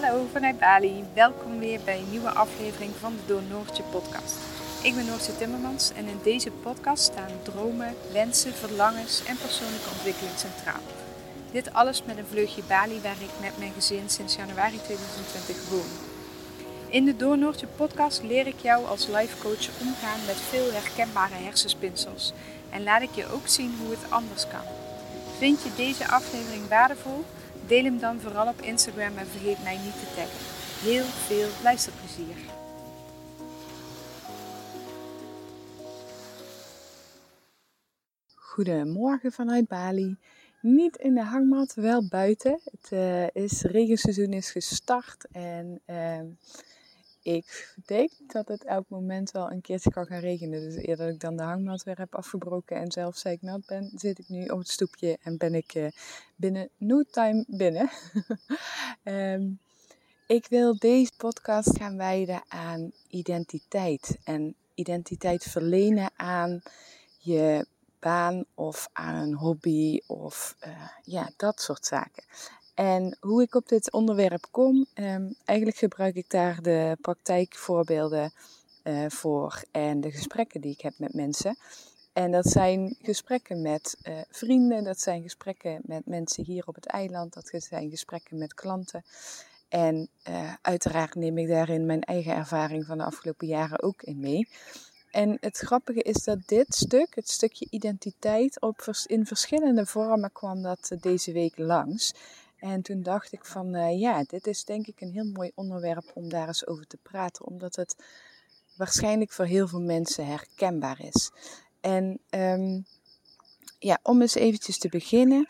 Hallo vanuit Bali. Welkom weer bij een nieuwe aflevering van de Door Noortje podcast. Ik ben Noortje Timmermans en in deze podcast staan dromen, wensen, verlangens en persoonlijke ontwikkeling centraal. Dit alles met een vleugje Bali waar ik met mijn gezin sinds januari 2020 woon. In de Door Noortje podcast leer ik jou als life coach omgaan met veel herkenbare hersenspinsels en laat ik je ook zien hoe het anders kan. Vind je deze aflevering waardevol? Deel hem dan vooral op Instagram en vergeet mij niet te taggen. Heel veel luisterplezier. Goedemorgen vanuit Bali. Niet in de hangmat, wel buiten. Het uh, is, regenseizoen is gestart en uh, ik denk dat het elk moment wel een keertje kan gaan regenen. Dus eerder dat ik dan de hangmat weer heb afgebroken en zelf zeiknat ben, zit ik nu op het stoepje en ben ik uh, binnen no time binnen. um, ik wil deze podcast gaan wijden aan identiteit en identiteit verlenen aan je baan of aan een hobby of uh, ja, dat soort zaken. En hoe ik op dit onderwerp kom, um, eigenlijk gebruik ik daar de praktijkvoorbeelden uh, voor en de gesprekken die ik heb met mensen. En dat zijn gesprekken met uh, vrienden, dat zijn gesprekken met mensen hier op het eiland, dat zijn gesprekken met klanten. En uh, uiteraard neem ik daarin mijn eigen ervaring van de afgelopen jaren ook in mee. En het grappige is dat dit stuk, het stukje identiteit, op, in verschillende vormen kwam dat deze week langs. En toen dacht ik van uh, ja, dit is denk ik een heel mooi onderwerp om daar eens over te praten, omdat het waarschijnlijk voor heel veel mensen herkenbaar is. En um, ja, om eens eventjes te beginnen,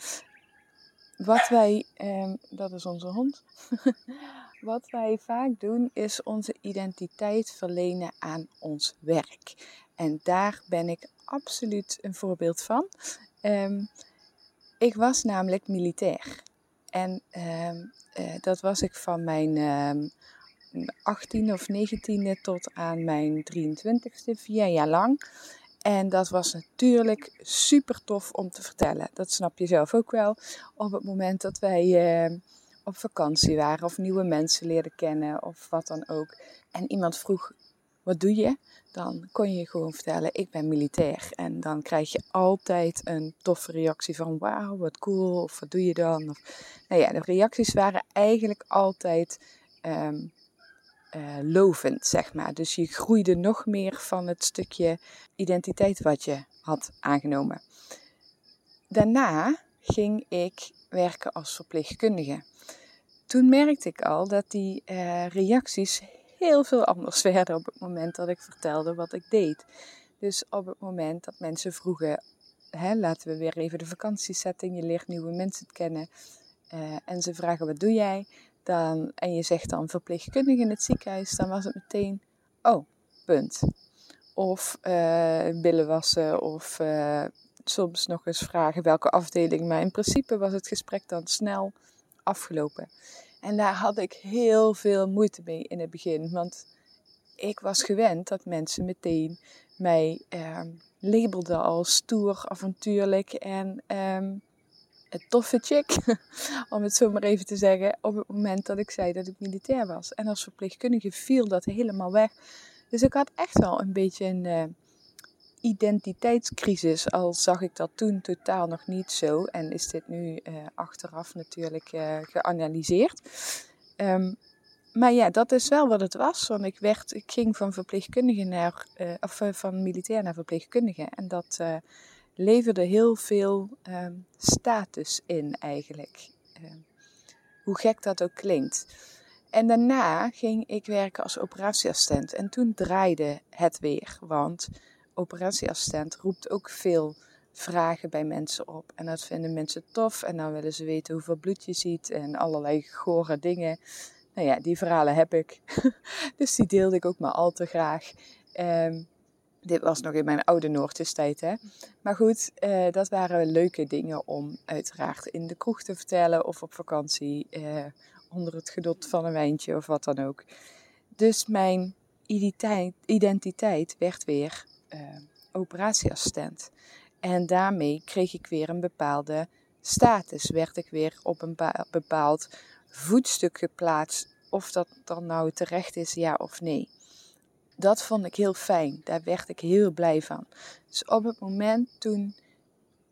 wat wij, um, dat is onze hond, wat wij vaak doen is onze identiteit verlenen aan ons werk. En daar ben ik absoluut een voorbeeld van. Um, ik was namelijk militair. En uh, uh, dat was ik van mijn uh, 18e of 19e tot aan mijn 23e, vier jaar lang. En dat was natuurlijk super tof om te vertellen. Dat snap je zelf ook wel. Op het moment dat wij ehm, op vakantie waren of nieuwe mensen leerden kennen of wat dan ook. En iemand vroeg, wat doe je? Dan kon je gewoon vertellen, ik ben militair. En dan krijg je altijd een toffe reactie van, wauw, wat cool, of wat doe je dan? Of, nou ja, de reacties waren eigenlijk altijd um, lovend, zeg maar. Dus je groeide nog meer van het stukje identiteit wat je had aangenomen. Daarna ging ik werken als verpleegkundige. Toen merkte ik al dat die uh, reacties heel veel anders werden op het moment dat ik vertelde wat ik deed. Dus op het moment dat mensen vroegen, hè, laten we weer even de vakantiesetting, je leert nieuwe mensen kennen uh, en ze vragen wat doe jij, dan, en je zegt dan verpleegkundige in het ziekenhuis, dan was het meteen, oh, punt. Of uh, billen wassen of uh, soms nog eens vragen welke afdeling, maar in principe was het gesprek dan snel afgelopen. En daar had ik heel veel moeite mee in het begin. Want ik was gewend dat mensen meteen mij eh, labelden als stoer, avontuurlijk en eh, het toffe chick. om het zo maar even te zeggen. Op het moment dat ik zei dat ik militair was. En als verpleegkundige viel dat helemaal weg. Dus ik had echt wel een beetje een uh, identiteitscrisis. Al zag ik dat toen totaal nog niet zo. En is dit nu uh, achteraf natuurlijk uh, geanalyseerd. Um, maar ja, dat is wel wat het was. Want ik, werd, ik ging van verpleegkundige naar, uh, of van militair naar verpleegkundige. En dat leverde heel veel um, status in eigenlijk. Um, hoe gek dat ook klinkt. En daarna ging ik werken als operatieassistent. En toen draaide het weer. Want operatieassistent roept ook veel vragen bij mensen op. En dat vinden mensen tof. En dan willen ze weten hoeveel bloed je ziet en allerlei gore dingen. Nou ja, die verhalen heb ik. dus die deelde ik ook maar al te graag. Um, dit was nog in mijn oude Noortjes-tijd, hè. Maar goed, uh, dat waren leuke dingen om uiteraard in de kroeg te vertellen of op vakantie uh, onder het gedot van een wijntje of wat dan ook. Dus mijn identiteit, werd weer operatieassistent. En daarmee kreeg ik weer een bepaalde status. Werd ik weer op een bepaald voetstuk geplaatst of dat dan nou terecht is, ja of nee. Dat vond ik heel fijn. Daar werd ik heel blij van. Dus op het moment toen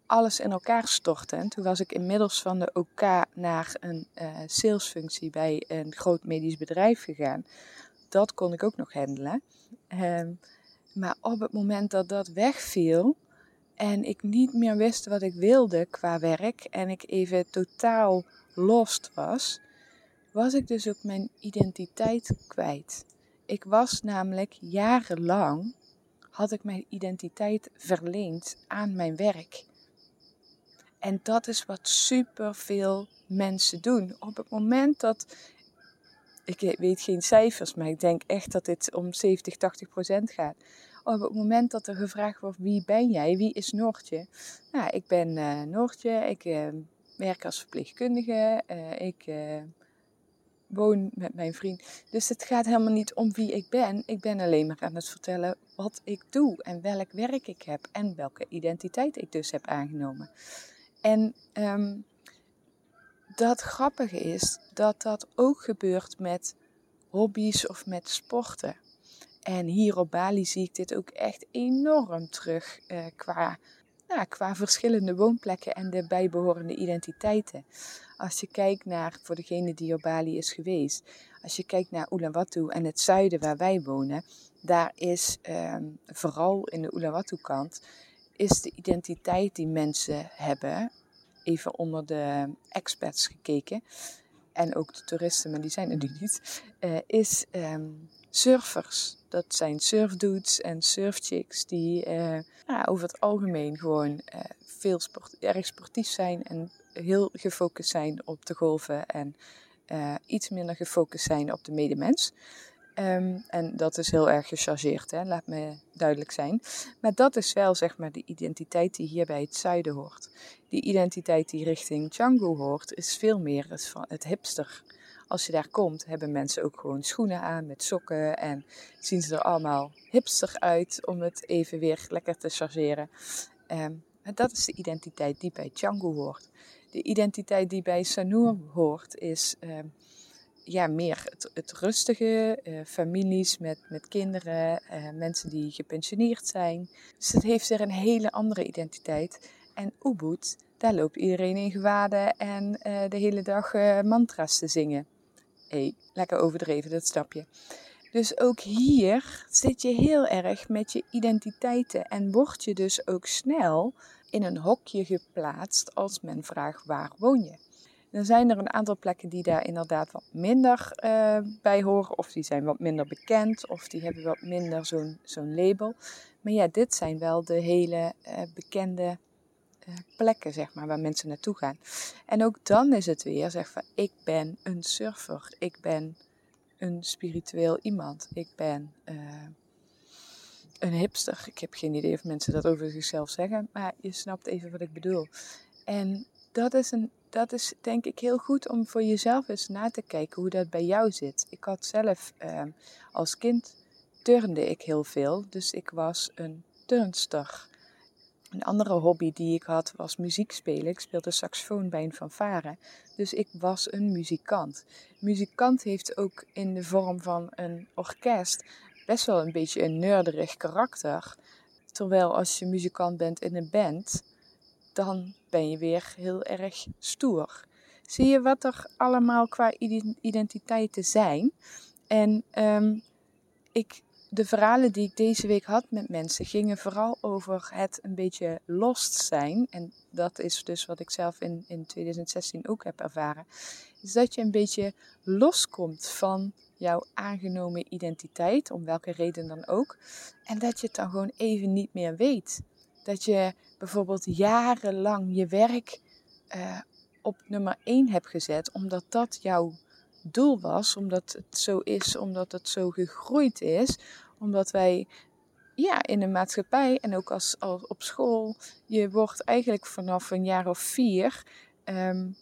alles in elkaar stortte. En toen was ik inmiddels van de OK naar een uh, salesfunctie bij een groot medisch bedrijf gegaan. Dat kon ik ook nog handelen. Ehm, maar op het moment dat dat wegviel en ik niet meer wist wat ik wilde qua werk en ik even totaal lost was, was ik dus ook mijn identiteit kwijt. Ik was namelijk jarenlang, had ik mijn identiteit verleend aan mijn werk. En dat is wat superveel mensen doen. Op het moment dat, ik weet geen cijfers, maar ik denk echt dat dit om 70, 80 procent gaat. Op het moment dat er gevraagd wordt, wie ben jij? Wie is Noortje? Nou, ik ben uh, Noortje, ik uh, werk als verpleegkundige, ik woon met mijn vriend. Dus het gaat helemaal niet om wie ik ben. Ik ben alleen maar aan het vertellen wat ik doe en welk werk ik heb en welke identiteit ik dus heb aangenomen. En um, dat grappige is dat dat ook gebeurt met hobby's of met sporten. En hier op Bali zie ik dit ook echt enorm terug uh, qua, nou, qua verschillende woonplekken en de bijbehorende identiteiten. Als je kijkt naar, voor degene die op Bali is geweest, als je kijkt naar Uluwatu en het zuiden waar wij wonen, daar is um, vooral in de Uluwatu kant is de identiteit die mensen hebben, even onder de expats gekeken, en ook de toeristen, maar die zijn er nu niet, uh, is um, surfers. Dat zijn surfdudes en surfchicks die uh, nou, over het algemeen gewoon uh, veel sport, erg sportief zijn en heel gefocust zijn op de golven en iets minder gefocust zijn op de medemens. Um, en dat is heel erg gechargeerd, hè? laat me duidelijk zijn. Maar dat is wel zeg maar de identiteit die hier bij het zuiden hoort. Die identiteit die richting Canggu hoort, is veel meer het, het hipster. Als je daar komt, hebben mensen ook gewoon schoenen aan met sokken en zien ze er allemaal hipster uit om het even weer lekker te chargeren. Um, dat is de identiteit die bij Canggu hoort. De identiteit die bij Sanur hoort is um, ja, meer het, het rustige, uh, families met, met kinderen, uh, mensen die gepensioneerd zijn. Dus het heeft er een hele andere identiteit. En Ubud, daar loopt iedereen in gewaden en uh, de hele dag mantra's te zingen. Hey, lekker overdreven dat stapje. Dus ook hier zit je heel erg met je identiteiten en word je dus ook snel in een hokje geplaatst als men vraagt waar woon je. Dan zijn er een aantal plekken die daar inderdaad wat minder uh, bij horen. Of die zijn wat minder bekend. Of die hebben wat minder zo'n label. Maar ja, dit zijn wel de hele uh, bekende uh, plekken, zeg maar, waar mensen naartoe gaan. En ook dan is het weer, zeg van, ik ben een surfer. Ik ben een spiritueel iemand. Ik ben een hipster. Ik heb geen idee of mensen dat over zichzelf zeggen. Maar je snapt even wat ik bedoel. En dat is, een, dat is denk ik heel goed om voor jezelf eens na te kijken hoe dat bij jou zit. Ik had zelf uh, als kind turnde ik heel veel, dus ik was een turnster. Een andere hobby die ik had was muziek spelen. Ik speelde saxofoon bij een fanfare. Dus ik was een muzikant. Muzikant heeft ook in de vorm van een orkest best wel een beetje een nerderig karakter. Terwijl als je muzikant bent in een band, dan ben je weer heel erg stoer. Zie je wat er allemaal qua identiteiten zijn? En um, ik, de verhalen die ik deze week had met mensen gingen vooral over het een beetje lost zijn. En dat is dus wat ik zelf in, in 2016 ook heb ervaren. Is dat je een beetje loskomt van jouw aangenomen identiteit, om welke reden dan ook. En dat je het dan gewoon even niet meer weet. Dat je bijvoorbeeld jarenlang je werk uh, op nummer 1 hebt gezet, omdat dat jouw doel was, omdat het zo is, omdat het zo gegroeid is, omdat wij ja, in de maatschappij en ook als, als op school, je wordt eigenlijk vanaf een jaar of vier, um,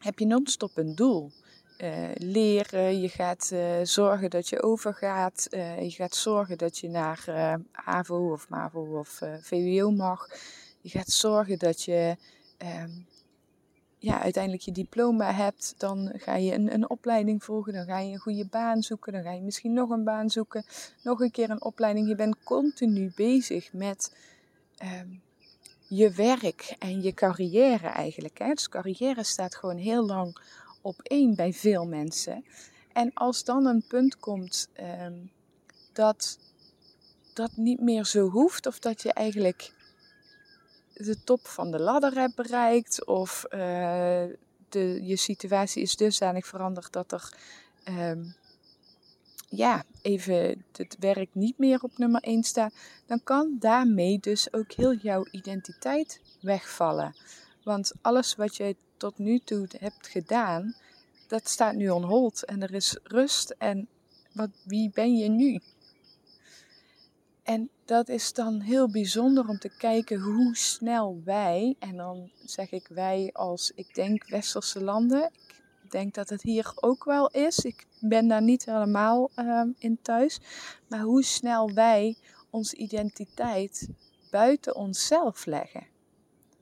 heb je non-stop een doel. Uh, leren, je gaat uh, zorgen dat je overgaat, uh, je gaat zorgen dat je naar AVO of MAVO of VWO mag. Je gaat zorgen dat je um, ja, uiteindelijk je diploma hebt, dan ga je een, een opleiding volgen, dan ga je een goede baan zoeken, dan ga je misschien nog een baan zoeken, nog een keer een opleiding. Je bent continu bezig met ehm, je werk en je carrière eigenlijk. Hè? Dus carrière staat gewoon heel lang op één bij veel mensen. En als dan een punt komt ehm, dat dat niet meer zo hoeft, of dat je eigenlijk de top van de ladder hebt bereikt, of uh, de, je situatie is dusdanig veranderd dat er um, ja, even het werk niet meer op nummer 1 staat, dan kan daarmee dus ook heel jouw identiteit wegvallen. Want alles wat je tot nu toe hebt gedaan, dat staat nu on hold en er is rust en wat, wie ben je nu? En dat is dan heel bijzonder om te kijken hoe snel wij, en dan zeg ik wij als ik denk westerse landen, ik denk dat het hier ook wel is, ik ben daar niet helemaal uh, in thuis, maar hoe snel wij onze identiteit buiten onszelf leggen.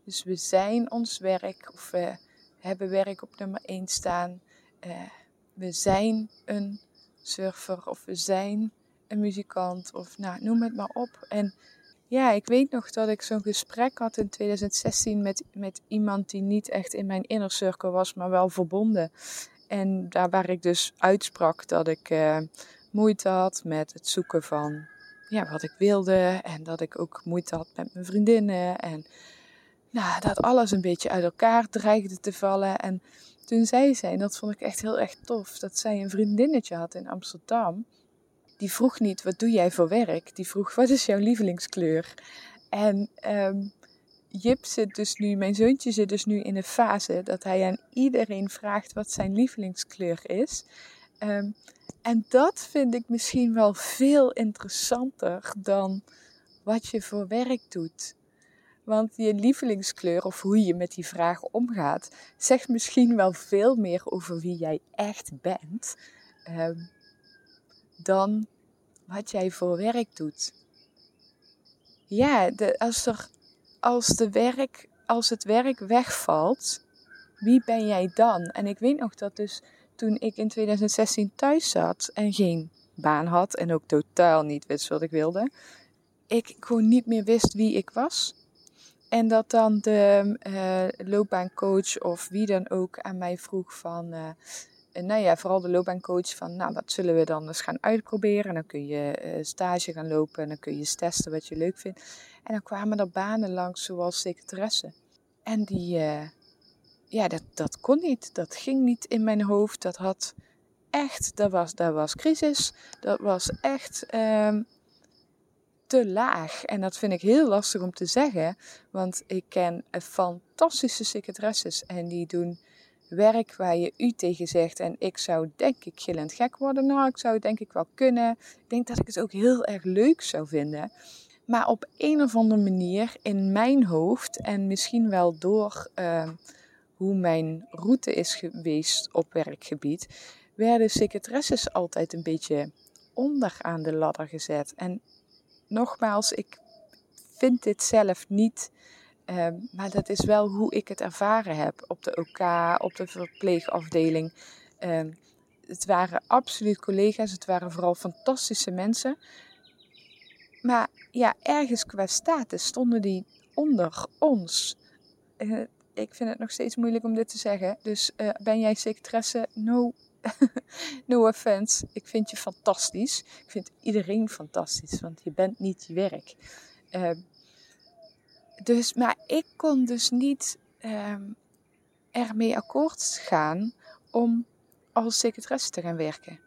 Dus we zijn ons werk, of hebben werk op nummer 1 staan, uh, we zijn een surfer, of we zijn een muzikant of nou, noem het maar op. En ja, ik weet nog dat ik zo'n gesprek had in 2016 met, met iemand die niet echt in mijn inner circle was, maar wel verbonden. En daar waar ik dus uitsprak dat ik uh, moeite had met het zoeken van ja, wat ik wilde. En dat ik ook moeite had met mijn vriendinnen. En nou, dat alles een beetje uit elkaar dreigde te vallen. En toen zei zij, en dat vond ik echt heel erg tof, dat zij een vriendinnetje had in Amsterdam die vroeg niet wat doe jij voor werk. Die vroeg wat is jouw lievelingskleur. En um, Jip zit dus nu, mijn zoontje zit dus nu in een fase dat hij aan iedereen vraagt wat zijn lievelingskleur is. Um, en dat vind ik misschien wel veel interessanter dan wat je voor werk doet. Want je lievelingskleur of hoe je met die vraag omgaat, zegt misschien wel veel meer over wie jij echt bent. Um, dan wat jij voor werk doet. Ja, de, als, er, als, de werk, als het werk wegvalt, wie ben jij dan? En ik weet nog dat dus toen ik in 2016 thuis zat en geen baan had en ook totaal niet wist wat ik wilde, ik gewoon niet meer wist wie ik was. En dat dan de uh, loopbaancoach of wie dan ook aan mij vroeg van... Uh, en nou ja, vooral de loopbaancoach van, nou, wat zullen we dan eens gaan uitproberen? En dan kun je stage gaan lopen en dan kun je testen wat je leuk vindt. En dan kwamen er banen langs zoals secretaresse. En die, ja, dat, dat kon niet. Dat ging niet in mijn hoofd. Dat had echt, dat was, dat was crisis. Dat was echt um, te laag. En dat vind ik heel lastig om te zeggen. Want ik ken fantastische secretaresses en die doen werk waar je u tegen zegt en ik zou denk ik gillend gek worden. Nou, ik zou het denk ik wel kunnen. Ik denk dat ik het ook heel erg leuk zou vinden. Maar op een of andere manier in mijn hoofd en misschien wel door uh, hoe mijn route is geweest op werkgebied, werden secretaresses altijd een beetje onder aan de ladder gezet. En nogmaals, ik vind dit zelf niet Ehm, maar dat is wel hoe ik het ervaren heb op de OK, op de verpleegafdeling. Ehm, het waren absoluut collega's, het waren vooral fantastische mensen. Maar ja, ergens qua status stonden die onder ons. Uh, ik vind het nog steeds moeilijk om dit te zeggen. Dus uh, ben jij secretaresse? No, no offense. Ik vind je fantastisch. Ik vind iedereen fantastisch, want je bent niet je werk. Uh, dus, maar ik kon dus niet um, ermee akkoord gaan om als secretaresse te gaan werken.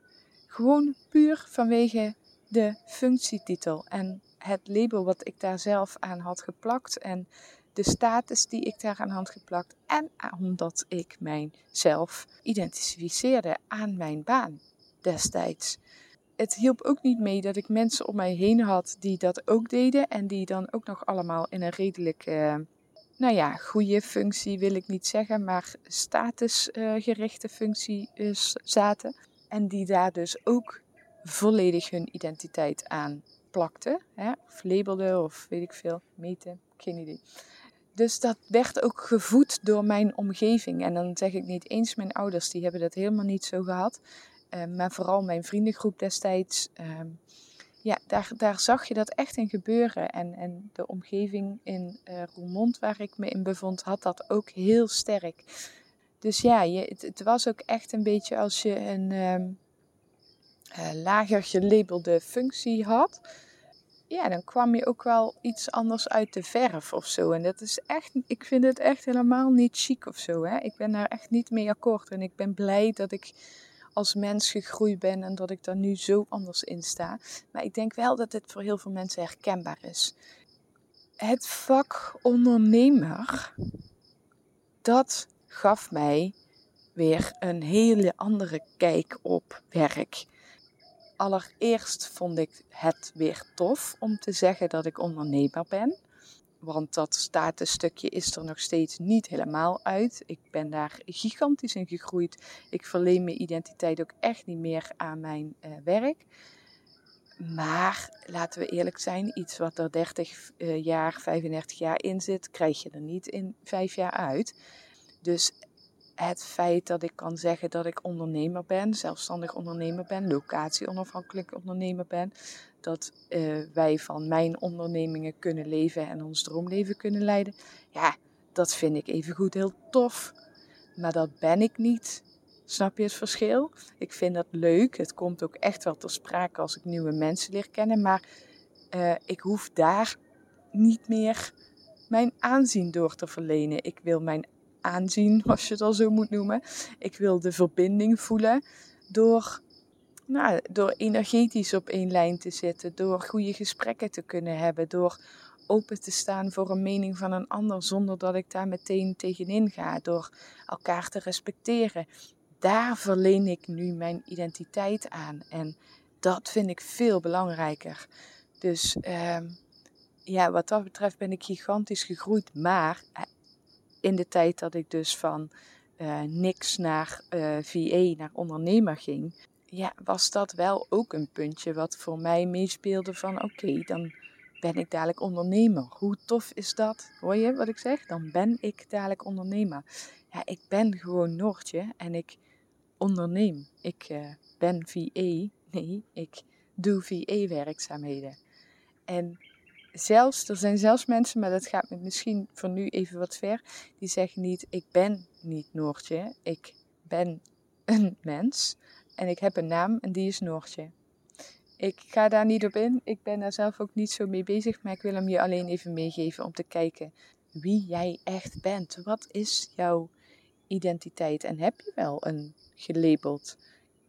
Gewoon puur vanwege de functietitel en het label wat ik daar zelf aan had geplakt en de status die ik daar aan had geplakt en omdat ik mijzelf identificeerde aan mijn baan destijds het hielp ook niet mee dat ik mensen om mij heen had die dat ook deden. En die dan ook nog allemaal in een redelijk, uh, nou ja, goede functie wil ik niet zeggen, maar statusgerichte functie zaten. En die daar dus ook volledig hun identiteit aan plakten. Hè? Of labelden of weet ik veel, meten, geen idee. Dus dat werd ook gevoed door mijn omgeving. En dan zeg ik niet eens mijn ouders, die hebben dat helemaal niet zo gehad. Uh, maar vooral mijn vriendengroep destijds. Uh, ja, daar, daar zag je dat echt in gebeuren. En, en de omgeving in uh, Roermond, waar ik me in bevond, had dat ook heel sterk. Dus ja, je, het, was ook echt een beetje als je een uh, lager gelabelde functie had ja, dan kwam je ook wel iets anders uit de verf of zo. En dat is echt, ik vind het echt helemaal niet chic of zo. Hè? Ik ben daar echt niet mee akkoord. En ik ben blij dat ik als mens gegroeid ben en dat ik daar nu zo anders in sta. Maar ik denk wel dat dit voor heel veel mensen herkenbaar is. Het vak ondernemer, dat gaf mij weer een hele andere kijk op werk allereerst vond ik het weer tof om te zeggen dat ik ondernemer ben. Want dat statusstukje is er nog steeds niet helemaal uit. Ik ben daar gigantisch in gegroeid. Ik verleen mijn identiteit ook echt niet meer aan mijn uh, werk. Maar laten we eerlijk zijn, iets wat er 30 uh, eh, jaar, 35 jaar in zit, krijg je er niet in 5 jaar uit. Dus het feit dat ik kan zeggen dat ik ondernemer ben, zelfstandig ondernemer ben, locatie-onafhankelijk ondernemer ben. Dat uh, wij van mijn ondernemingen kunnen leven en ons droomleven kunnen leiden. Ja, dat vind ik evengoed heel tof. Maar dat ben ik niet. Snap je het verschil? Ik vind dat leuk. Het komt ook echt wel ter sprake als ik nieuwe mensen leer kennen. Maar uh, ik hoef daar niet meer mijn aanzien door te verlenen. Ik wil mijn aanzien, als je het al zo moet noemen. Ik wil de verbinding voelen door, nou, door energetisch op één lijn te zitten, door goede gesprekken te kunnen hebben, door open te staan voor een mening van een ander zonder dat ik daar meteen tegenin ga, door elkaar te respecteren. Daar verleen ik nu mijn identiteit aan en dat vind ik veel belangrijker. Dus uh, ja, wat dat betreft ben ik gigantisch gegroeid, maar in de tijd dat ik dus van uh, niks naar uh, eh, VA, naar ondernemer ging, ja, was dat wel ook een puntje wat voor mij meespeelde van oké, dan ben ik dadelijk ondernemer. Hoe tof is dat? Hoor je wat ik zeg? Dan ben ik dadelijk ondernemer. Ja, ik ben gewoon Noortje en ik onderneem. Ik uh, ben VA. Nee, ik doe VA-werkzaamheden. En zelfs, er zijn zelfs mensen, maar dat gaat me misschien voor nu even wat ver, die zeggen niet: Ik ben niet Noortje, ik ben een mens en ik heb een naam en die is Noortje. Ik ga daar niet op in, ik ben daar zelf ook niet zo mee bezig, maar ik wil hem je alleen even meegeven om te kijken wie jij echt bent. Wat is jouw identiteit en heb je wel een gelabeld,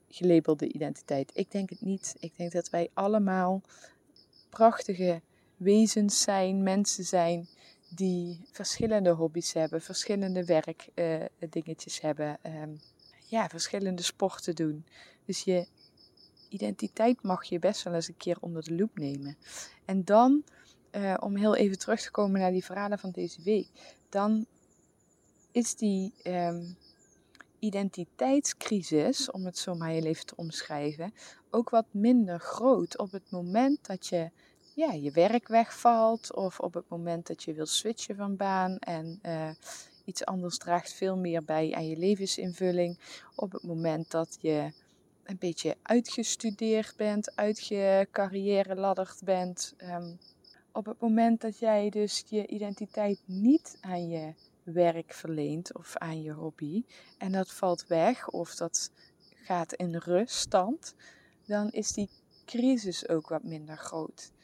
gelabelde identiteit? Ik denk het niet. Ik denk dat wij allemaal prachtige wezens zijn, mensen zijn die verschillende hobby's hebben, verschillende werkdingetjes uh, hebben, um, ja, verschillende sporten doen. Dus je identiteit mag je best wel eens een keer onder de loep nemen. En dan, uh, om heel even terug te komen naar die verhalen van deze week, dan is die um, identiteitscrisis, om het zo maar heel even te omschrijven, ook wat minder groot op het moment dat je ja, je werk wegvalt of op het moment dat je wil switchen van baan en uh, iets anders draagt veel meer bij aan je levensinvulling. Op het moment dat je een beetje uitgestudeerd bent, uitgecarrière bent. Um, op het moment dat jij dus je identiteit niet aan je werk verleent of aan je hobby en dat valt weg of dat gaat in ruststand, dan is die crisis ook wat minder groot.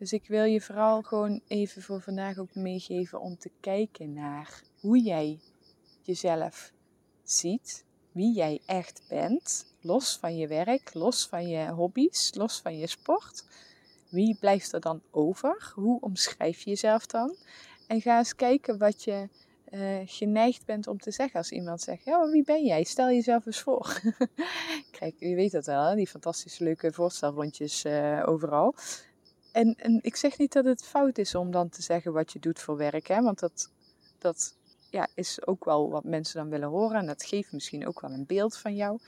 Dus ik wil je vooral gewoon even voor vandaag ook meegeven om te kijken naar hoe jij jezelf ziet, wie jij echt bent, los van je werk, los van je hobby's, los van je sport. Wie blijft er dan over? Hoe omschrijf je jezelf dan? En ga eens kijken wat je uh, geneigd bent om te zeggen als iemand zegt: Ja, wie ben jij? Stel jezelf eens voor. Kijk, je weet dat wel, die fantastische leuke voorstelrondjes uh, overal. En, en ik zeg niet dat het fout is om dan te zeggen wat je doet voor werk, hè? want dat, dat ja, is ook wel wat mensen dan willen horen en dat geeft misschien ook wel een beeld van jou.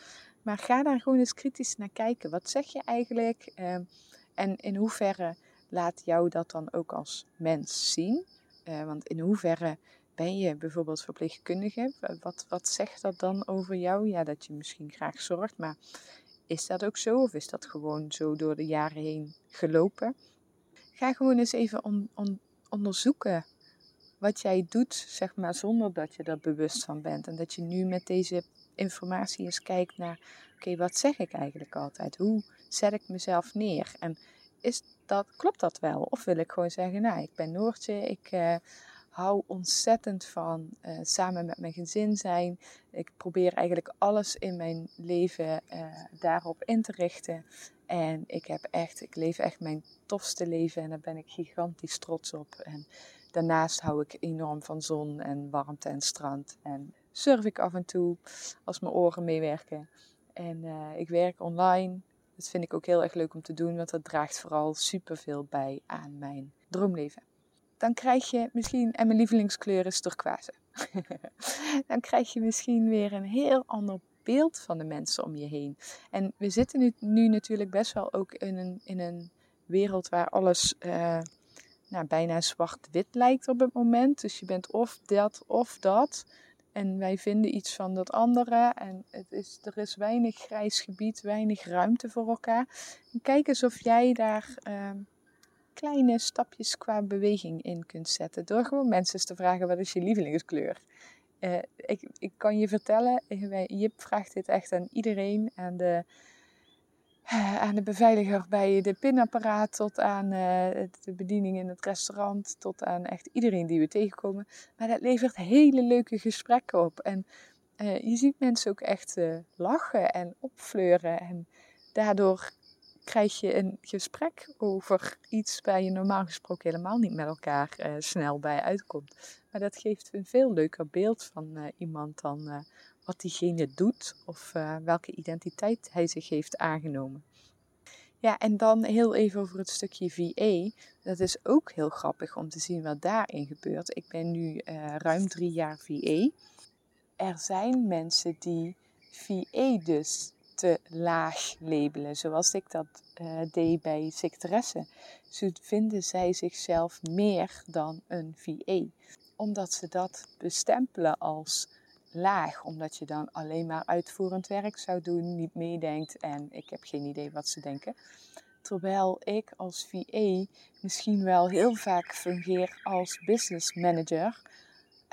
Maar ga daar gewoon eens kritisch naar kijken. Wat zeg je eigenlijk? Uh, en in hoeverre laat jou dat dan ook als mens zien? Uh, want in hoeverre ben je bijvoorbeeld verpleegkundige? Wat, wat zegt dat dan over jou? Ja, dat je misschien graag zorgt, maar is dat ook zo? Of is dat gewoon zo door de jaren heen gelopen? Ga gewoon eens even on, on, onderzoeken wat jij doet, zeg maar, zonder dat je er bewust van bent. En dat je nu met deze informatie eens kijkt naar, oké, wat zeg ik eigenlijk altijd? Hoe zet ik mezelf neer? En is dat, klopt dat wel? Of wil ik gewoon zeggen, nou, ik ben Noortje, ik uh, hou ontzettend van uh, samen met mijn gezin zijn. Ik probeer eigenlijk alles in mijn leven uh, daarop in te richten. En ik heb echt, ik leef echt mijn tofste leven en daar ben ik gigantisch trots op. En daarnaast hou ik enorm van zon en warmte en strand. En surf ik af en toe als mijn oren meewerken. En uh, ik werk online. Dat vind ik ook heel erg leuk om te doen, want dat draagt vooral superveel bij aan mijn droomleven. Dan krijg je misschien, en mijn lievelingskleur is turquoise. dan krijg je misschien weer een heel ander beeld van de mensen om je heen. En we zitten nu, nu natuurlijk best wel ook in een, in een wereld waar alles uh, nou, bijna zwart-wit lijkt op het moment. Dus je bent of dat of dat. En wij vinden iets van dat andere. En het is, er is weinig grijs gebied, weinig ruimte voor elkaar. En kijk eens of jij daar uh, kleine stapjes qua beweging in kunt zetten. Door gewoon mensen te vragen: wat is je lievelingskleur? Uh, ik, ik kan je vertellen, Jip vraagt dit echt aan iedereen. Aan de, uh, aan de beveiliger bij de pinapparaat, tot aan de bediening in het restaurant, tot aan echt iedereen die we tegenkomen. Maar dat levert hele leuke gesprekken op. En je ziet mensen ook echt lachen en opfleuren. En daardoor krijg je een gesprek over iets waar je normaal gesproken helemaal niet met elkaar uh, snel bij uitkomt. Maar dat geeft een veel leuker beeld van uh, iemand dan uh, wat diegene doet of welke identiteit hij zich heeft aangenomen. Ja, en dan heel even over het stukje VA. Dat is ook heel grappig om te zien wat daarin gebeurt. Ik ben nu ruim drie jaar VA. Er zijn mensen die VA dus te laag labelen, zoals ik dat uh, deed bij secretaresse. Zo vinden zij zichzelf meer dan een VA, omdat ze dat bestempelen als laag, omdat je dan alleen maar uitvoerend werk zou doen, niet meedenkt en ik heb geen idee wat ze denken. Terwijl ik als VA misschien wel heel vaak fungeer als business manager.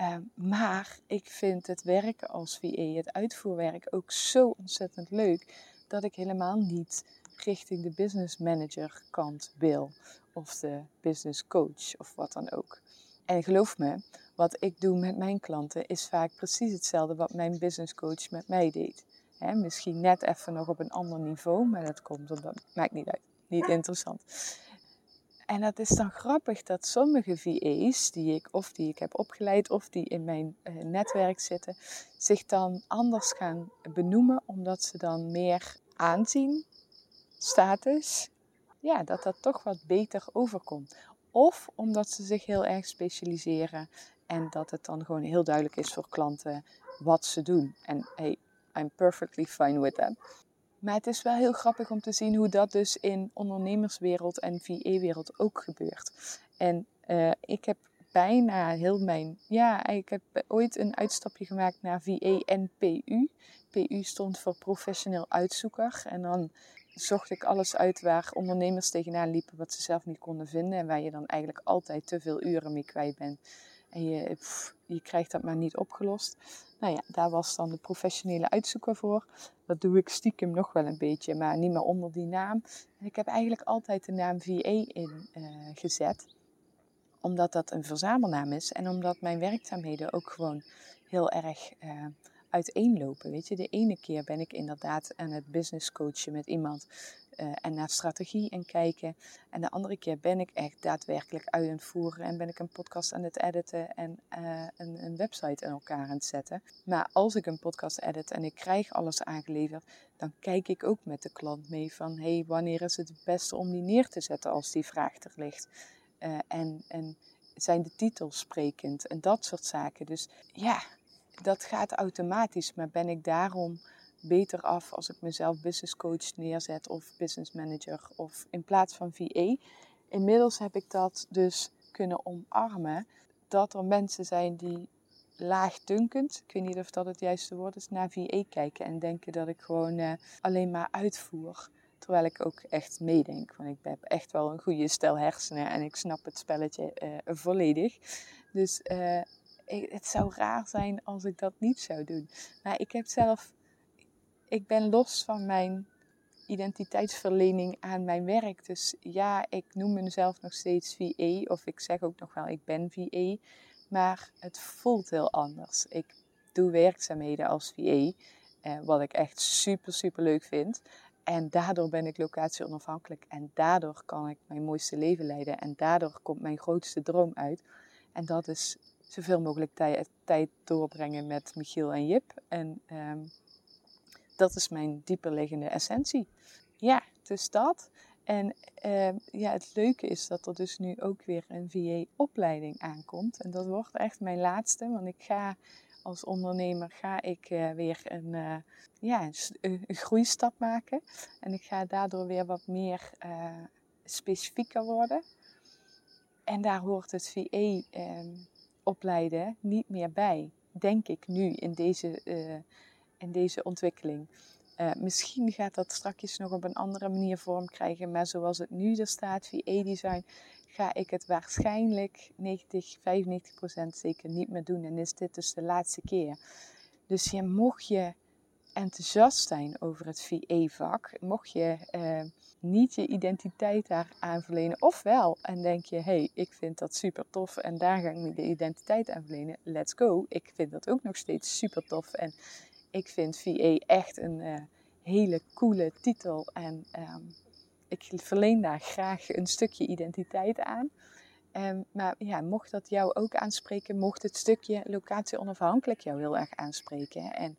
Uh, maar ik vind het werken als VA, het uitvoerwerk, ook zo ontzettend leuk dat ik helemaal niet richting de business manager kant wil. Of de business coach of wat dan ook. En geloof me, wat ik doe met mijn klanten is vaak precies hetzelfde wat mijn business coach met mij deed. misschien net even nog op een ander niveau, maar dat komt, dat maakt niet uit. Niet interessant. En dat is dan grappig dat sommige VA's die ik of die ik heb opgeleid of die in mijn uh, netwerk zitten, zich dan anders gaan benoemen omdat ze dan meer aanzien, status, ja, dat dat toch wat beter overkomt. Of omdat ze zich heel erg specialiseren en dat het dan gewoon heel duidelijk is voor klanten wat ze doen. En hey, I'm perfectly fine with that. Maar het is wel heel grappig om te zien hoe dat dus in ondernemerswereld en VE-wereld ook gebeurt. En uh, ik heb bijna heel mijn. Ja, ik heb ooit een uitstapje gemaakt naar VE en PU. PU stond voor professioneel uitzoeker. En dan zocht ik alles uit waar ondernemers tegenaan liepen wat ze zelf niet konden vinden. En waar je dan eigenlijk altijd te veel uren mee kwijt bent. En je, krijgt dat maar niet opgelost. Nou ja, daar was dan de professionele uitzoeker voor. Dat doe ik stiekem nog wel een beetje, maar niet meer onder die naam. En ik heb eigenlijk altijd de naam VA in uh, gezet omdat dat een verzamelnaam is en omdat mijn werkzaamheden ook gewoon heel erg uh, uiteenlopen. Weet je, de ene keer ben ik inderdaad aan het business coachen met iemand en naar strategie en kijken. En de andere keer ben ik echt daadwerkelijk uit het voeren en ben ik een podcast aan het editen en uh, een, een, website in elkaar aan het zetten. Maar als ik een podcast edit en ik krijg alles aangeleverd, dan kijk ik ook met de klant mee van hey, wanneer is het het beste om die neer te zetten als die vraag er ligt. Uh, en, en zijn de titels sprekend en dat soort zaken. Dus ja, dat gaat automatisch, maar ben ik daarom beter af als ik mezelf business coach neerzet of business manager of in plaats van VA. Inmiddels heb ik dat dus kunnen omarmen dat er mensen zijn die laagdunkend, ik weet niet of dat het juiste woord is, naar VA kijken en denken dat ik gewoon uh, alleen maar uitvoer. Terwijl ik ook echt meedenk. Want ik heb echt wel een goede stel hersenen en ik snap het spelletje uh, volledig. Dus ik, het zou raar zijn als ik dat niet zou doen. Maar ik heb zelf, ik ben los van mijn identiteitsverlening aan mijn werk. Dus ja, ik noem mezelf nog steeds VA, of ik zeg ook nog wel ik ben VA, maar het voelt heel anders. Ik doe werkzaamheden als VA, eh, wat ik echt super, super leuk vind. En daardoor ben ik locatie onafhankelijk en daardoor kan ik mijn mooiste leven leiden en daardoor komt mijn grootste droom uit. En dat is zoveel mogelijk tijd, doorbrengen met Michiel en Jip. En um, dat is mijn dieperliggende essentie. Ja, dus dat. En uh, ja, het leuke is dat er dus nu ook weer een VA-opleiding aankomt. En dat wordt echt mijn laatste, want ik ga als ondernemer ga ik uh, weer een, uh, ja, een, groeistap maken. En ik ga daardoor weer wat meer uh, specifieker worden. En daar hoort het VA ehm, opleiden niet meer bij, denk ik nu in deze in deze ontwikkeling. Uh, misschien gaat dat straks nog op een andere manier vorm krijgen, maar zoals het nu er staat, VA-design, ga ik het waarschijnlijk 90, 95 procent zeker niet meer doen. En is dit dus de laatste keer. Dus je, mocht je enthousiast zijn over het VA-vak, mocht je uh, niet je identiteit daar aanverlenen, ofwel en denk je, hey, ik vind dat super tof en daar ga ik de identiteit aan verlenen, let's go. Ik vind dat ook nog steeds super tof en ik vind VA echt een uh, hele coole titel. En um, ik verleen daar graag een stukje identiteit aan. Um, maar ja, mocht dat jou ook aanspreken, mocht het stukje locatie onafhankelijk jou heel erg aanspreken. En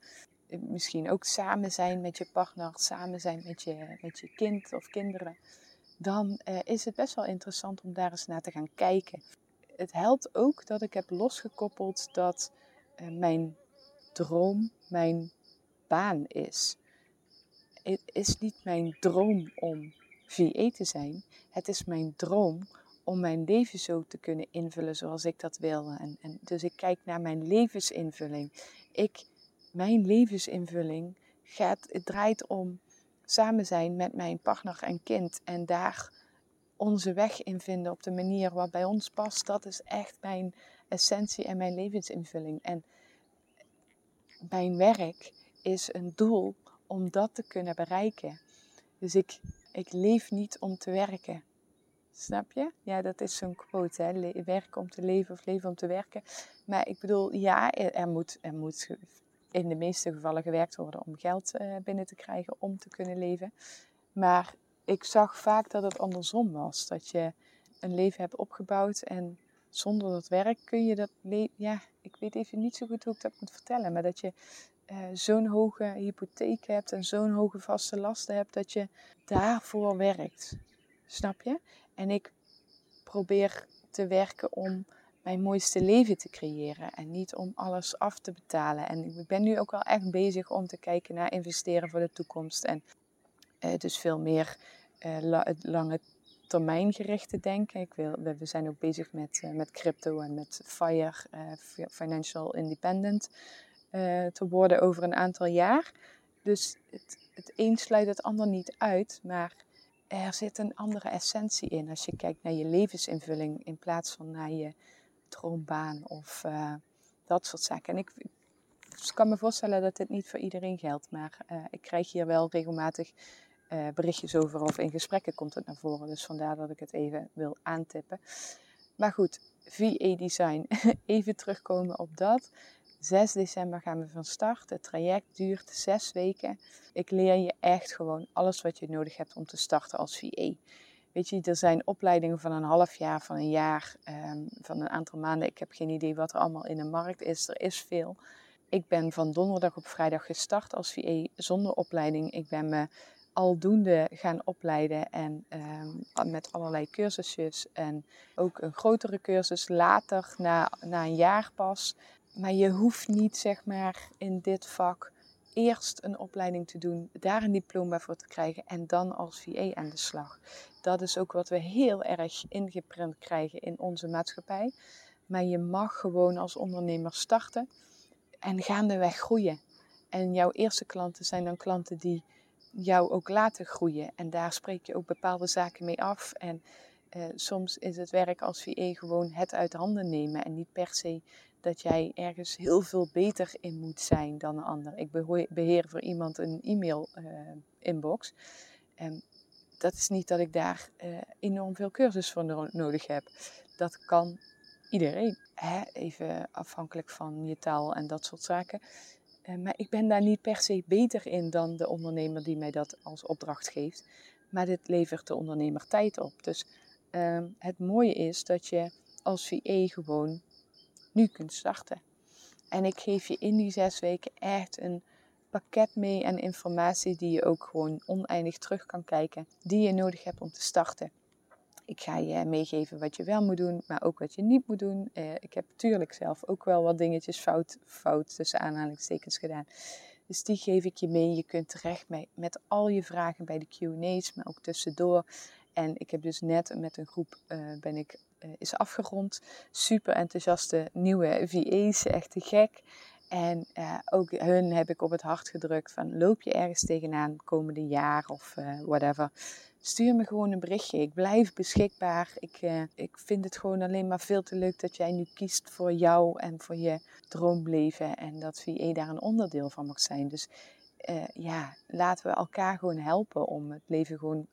eh, misschien ook samen zijn met je partner, samen zijn met je, met je kind of kinderen. Dan uh, is het best wel interessant om daar eens naar te gaan kijken. Het helpt ook dat ik heb losgekoppeld dat mijn droom mijn baan is. Het is niet mijn droom om VE te zijn. Het is mijn droom om mijn leven zo te kunnen invullen zoals ik dat wil. En, en dus ik kijk naar mijn levensinvulling. Ik, mijn levensinvulling gaat, het draait om samen zijn met mijn partner en kind en daar onze weg in vinden op de manier wat bij ons past. Dat is echt mijn essentie en mijn levensinvulling. En mijn werk is een doel om dat te kunnen bereiken. Dus ik, ik leef niet om te werken. Snap je? Ja, dat is zo'n quote, hè? werken om te leven of leven om te werken. Maar ik bedoel, ja, er moet, er moet in de meeste gevallen gewerkt worden om geld uh, binnen te krijgen om te kunnen leven. Maar ik zag vaak dat het andersom was. Dat je een leven hebt opgebouwd en zonder dat werk kun je dat. Ja, ik weet even niet zo goed hoe ik dat moet vertellen. Maar dat je uh, zo'n hoge hypotheek hebt en zo'n hoge vaste lasten hebt dat je daarvoor werkt. Snap je? En ik probeer te werken om mijn mooiste leven te creëren en niet om alles af te betalen. En ik ben nu ook wel echt bezig om te kijken naar investeren voor de toekomst. En uh, dus veel meer uh, la lange termijngerichte denken. Ik wil, we, zijn ook bezig met, uh, met crypto en met FIRE, uh, Financial Independent, uh, te worden over een aantal jaar. Dus het, het een sluit het ander niet uit, maar er zit een andere essentie in als je kijkt naar je levensinvulling in plaats van naar je droombaan of dat soort zaken. En ik, ik kan me voorstellen dat dit niet voor iedereen geldt, maar ik krijg hier wel regelmatig uh, berichtjes over of in gesprekken komt het naar voren. Dus vandaar dat ik het even wil aantippen. Maar goed, VA Design. even terugkomen op dat. 6 december gaan we van start. Het traject duurt 6 weken. Ik leer je echt gewoon alles wat je nodig hebt om te starten als VA. Weet je, er zijn opleidingen van een half jaar, van een jaar, um, van een aantal maanden. Ik heb geen idee wat er allemaal in de markt is. Er is veel. Ik ben van donderdag op vrijdag gestart als VA zonder opleiding. Ik ben me aldoende gaan opleiden en um, met allerlei cursusjes en ook een grotere cursus later, na, na een jaar pas. Maar je hoeft niet, zeg maar, in dit vak eerst een opleiding te doen, daar een diploma voor te krijgen en dan als VA aan de slag. Dat is ook wat we heel erg ingeprint krijgen in onze maatschappij. Maar je mag gewoon als ondernemer starten en gaandeweg groeien. En jouw eerste klanten zijn dan klanten die jou ook laten groeien. En daar spreek je ook bepaalde zaken mee af. En uh, soms is het werk als VE gewoon het uit handen nemen. En niet per se dat jij ergens heel veel beter in moet zijn dan een ander. Ik beheer voor iemand een e-mail uh, inbox. En dat is niet dat ik daar uh, enorm veel cursus voor no nodig heb. Dat kan iedereen. Hè? Even afhankelijk van je taal en dat soort zaken. Uh, maar ik ben daar niet per se beter in dan de ondernemer die mij dat als opdracht geeft. Maar dit levert de ondernemer tijd op. Dus uh, het mooie is dat je als VE gewoon nu kunt starten. En ik geef je in die zes weken echt een pakket mee en informatie die je ook gewoon oneindig terug kan kijken, die je nodig hebt om te starten. Ik ga je meegeven wat je wel moet doen, maar ook wat je niet moet doen. Uh, ik heb natuurlijk zelf ook wel wat dingetjes fout, fout tussen aanhalingstekens gedaan. Dus die geef ik je mee. Je kunt terecht met, met al je vragen bij de Q&A's, maar ook tussendoor. En ik heb dus net met een groep uh, ben ik, uh, is afgerond. Super enthousiaste nieuwe VA's, echt te gek. En uh, ook hun heb ik op het hart gedrukt van loop je ergens tegenaan komende jaar of whatever. Stuur me gewoon een berichtje. Ik blijf beschikbaar. Ik, ik vind het gewoon alleen maar veel te leuk dat jij nu kiest voor jou en voor je droomleven. En dat VA daar een onderdeel van mag zijn. Dus ja, laten we elkaar gewoon helpen om het leven gewoon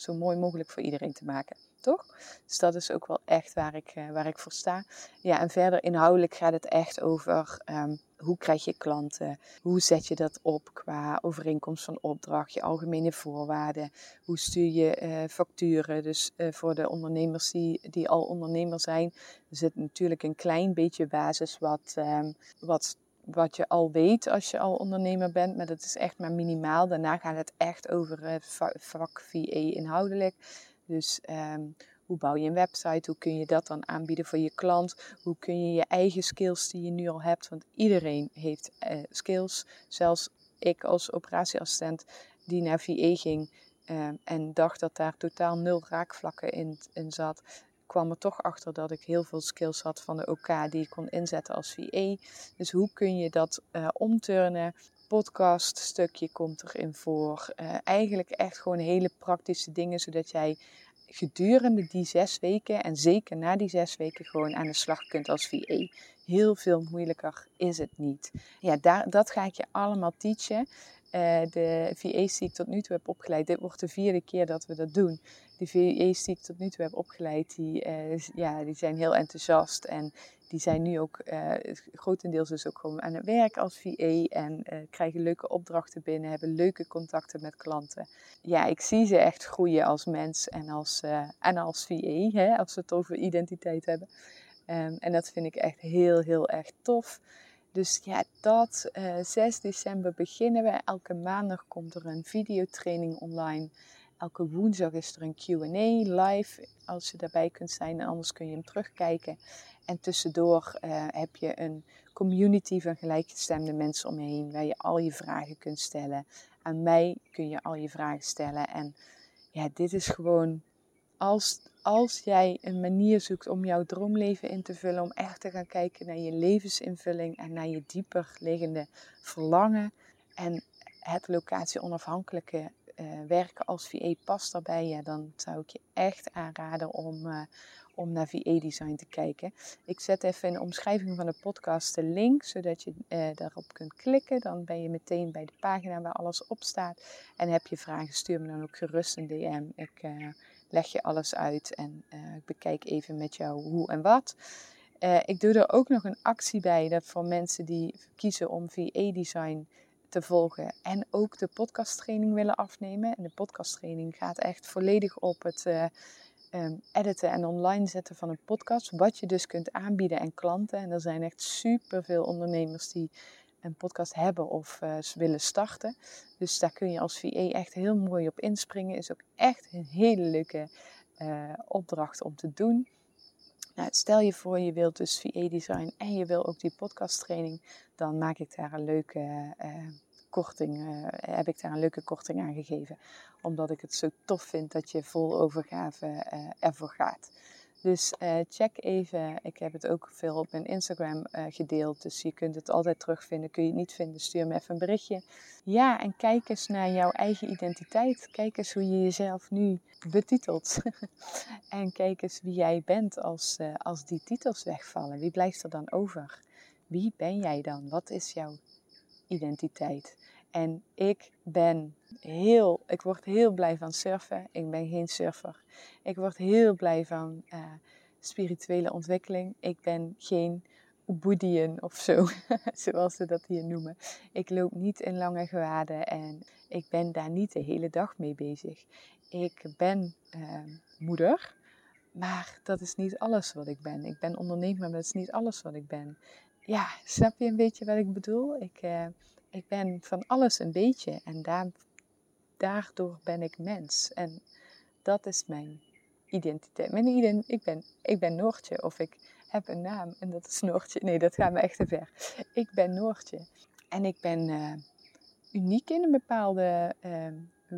zo mooi mogelijk voor iedereen te maken. Toch? Dus dat is ook wel echt waar ik, uh, waar ik voor sta. Ja, en verder inhoudelijk gaat het echt over um, hoe krijg je klanten? Hoe zet je dat op qua overeenkomst van opdracht, je algemene voorwaarden? Hoe stuur je uh, facturen? Dus uh, voor de ondernemers die, die al ondernemer zijn, zit natuurlijk een klein beetje basis wat, um, wat wat je al weet als je al ondernemer bent, maar dat is echt maar minimaal. Daarna gaat het echt over het vak VA inhoudelijk. Dus um, hoe bouw je een website? Hoe kun je dat dan aanbieden voor je klant? Hoe kun je je eigen skills die je nu al hebt, want iedereen heeft uh, skills. Zelfs ik als operatieassistent die naar VA ging uh, en dacht dat daar totaal nul raakvlakken in, in zat kwam er toch achter dat ik heel veel skills had van de OK die ik kon inzetten als VA. Dus hoe kun je dat uh, omturnen? Podcast stukje komt erin voor. Uh, eigenlijk echt gewoon hele praktische dingen, zodat jij gedurende die zes weken en zeker na die zes weken gewoon aan de slag kunt als VA. Heel veel moeilijker is het niet. Ja, daar, dat ga ik je allemaal teachen. Uh, de VA's die ik tot nu toe heb opgeleid, dit wordt de vierde keer dat we dat doen. De VA's die ik tot nu toe heb opgeleid, die, uh, ja, die zijn heel enthousiast en die zijn nu ook uh, grotendeels dus ook gewoon aan het werk als VA en krijgen leuke opdrachten binnen, hebben leuke contacten met klanten. Ja, ik zie ze echt groeien als mens en als, en als VA, hè, als we het over identiteit hebben. Um, en dat vind ik echt heel, heel erg tof. Dus ja, dat uh, eh, 6 december beginnen we. Elke maandag komt er een videotraining online. Elke woensdag is er een QA live als je daarbij kunt zijn. Anders kun je hem terugkijken. En tussendoor uh, heb je een community van gelijkgestemde mensen om je heen. Waar je al je vragen kunt stellen. Aan mij kun je al je vragen stellen. En ja, dit is gewoon als, als jij een manier zoekt om jouw droomleven in te vullen, om echt te gaan kijken naar je levensinvulling en naar je dieper liggende verlangen en het locatie onafhankelijke uh, werken als VA past daarbij, ja, dan zou ik je echt aanraden om, uh, om naar VA Design te kijken. Ik zet even in de omschrijving van de podcast de link, zodat je uh, daarop kunt klikken. Dan ben je meteen bij de pagina waar alles op staat. En heb je vragen, stuur me dan ook gerust een DM. Ik leg je alles uit en uh, ik bekijk even met jou hoe en wat. Uh, ik doe er ook nog een actie bij dat voor mensen die kiezen om VA-design te volgen en ook de podcasttraining willen afnemen. En de podcasttraining gaat echt volledig op het uh, um, editen en online zetten van een podcast. Wat je dus kunt aanbieden aan klanten. En er zijn echt super veel ondernemers die een podcast hebben of uh, willen starten. Dus daar kun je als VA echt heel mooi op inspringen. Is ook echt een hele leuke uh, opdracht om te doen. Nou, stel je voor je wilt dus VA design en je wil ook die podcast training, dan maak ik daar een leuke uh, korting, heb ik daar een leuke korting aan gegeven. Omdat ik het zo tof vind dat je vol overgave ervoor gaat. Dus uh, check even. Ik heb het ook veel op mijn Instagram uh, gedeeld. Dus je kunt het altijd terugvinden. Kun je het niet vinden, stuur me even een berichtje. Ja, en kijk eens naar jouw eigen identiteit. Kijk eens hoe je jezelf nu betitelt. en kijk eens wie jij bent als, uh, als die titels wegvallen. Wie blijft er dan over? Wie ben jij dan? Wat is jouw identiteit? En ik ben heel, ik word heel blij van surfen. Ik ben geen surfer. Ik word heel blij van uh, spirituele ontwikkeling. Ik ben geen Boediën of zo, zoals ze dat hier noemen. Ik loop niet in lange gewaden en ik ben daar niet de hele dag mee bezig. Ik ben uh, moeder, maar dat is niet alles wat ik ben. Ik ben ondernemer, maar dat is niet alles wat ik ben. Ja, snap je een beetje wat ik bedoel? Ik, uh, ik ben van alles een beetje en daar, daardoor ben ik mens. En dat is mijn identiteit. Mijn ident ik, ben, ik ben Noortje of ik heb een naam en dat is Noortje. Nee, dat gaat me echt te ver. Ik ben Noortje en ik ben uh, uniek in een bepaalde uh,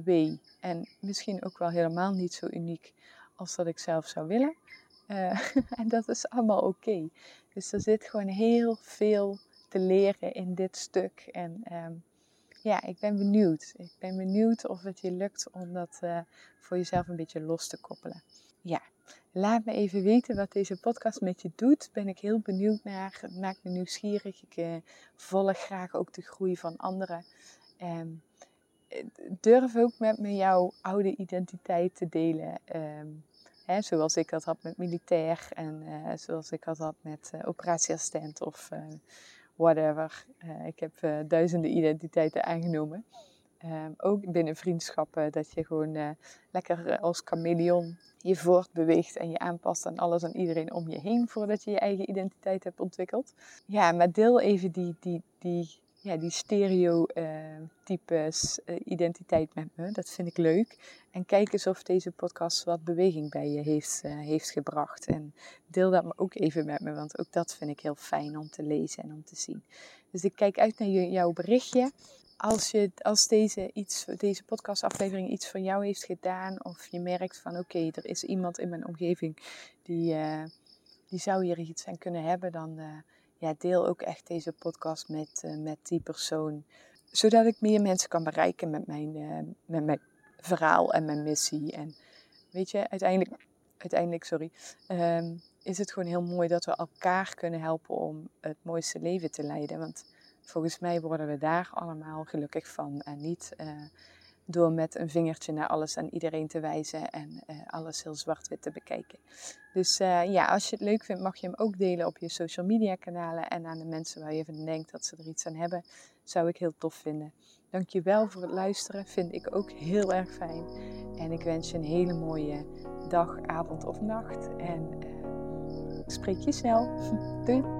way. En misschien ook wel helemaal niet zo uniek als dat ik zelf zou willen. Uh, en dat is allemaal oké. Dus er zit gewoon heel veel te leren in dit stuk. En um, ja, ik ben benieuwd. Ik ben benieuwd of het je lukt om dat uh, voor jezelf een beetje los te koppelen. Ja, laat me even weten wat deze podcast met je doet. Ben ik heel benieuwd naar. Het maakt me nieuwsgierig. Ik uh, volg graag ook de groei van anderen. Um, durf ook met me jouw oude identiteit te delen. Um, zoals ik dat had met militair en uh, zoals ik dat had met uh, operatieassistent of whatever. ik heb duizenden identiteiten aangenomen. Um, ook binnen vriendschappen, dat je gewoon lekker als chameleon je voortbeweegt en je aanpast aan alles en iedereen om je heen voordat je je eigen identiteit hebt ontwikkeld. Ja, maar deel even die, die, die ja, die stereotypes uh, identiteit met me. Dat vind ik leuk. En kijk eens of deze podcast wat beweging bij je heeft, uh, heeft gebracht. En deel dat maar ook even met me, want ook dat vind ik heel fijn om te lezen en om te zien. Dus ik kijk uit naar jouw berichtje. Als, je, als deze, iets, deze podcastaflevering iets voor jou heeft gedaan, of je merkt van oké, er is iemand in mijn omgeving die, uh, die zou hier iets aan kunnen hebben, dan ja, deel ook echt deze podcast met, uh, met die persoon. Zodat ik meer mensen kan bereiken met mijn, uh, met mijn verhaal en mijn missie. En weet je, uiteindelijk, uiteindelijk sorry, um, is het gewoon heel mooi dat we elkaar kunnen helpen om het mooiste leven te leiden. Want volgens mij worden we daar allemaal gelukkig van. En niet uh, door met een vingertje naar alles en iedereen te wijzen en uh, alles heel zwart-wit te bekijken. Dus uh, ja, als je het leuk vindt, mag je hem ook delen op je social media kanalen en aan de mensen waar je van denkt dat ze er iets aan hebben. Zou ik heel tof vinden. Dankjewel voor het luisteren, vind ik ook heel erg fijn. En ik wens je een hele mooie dag, avond of nacht. En uh, spreek je snel. Doei!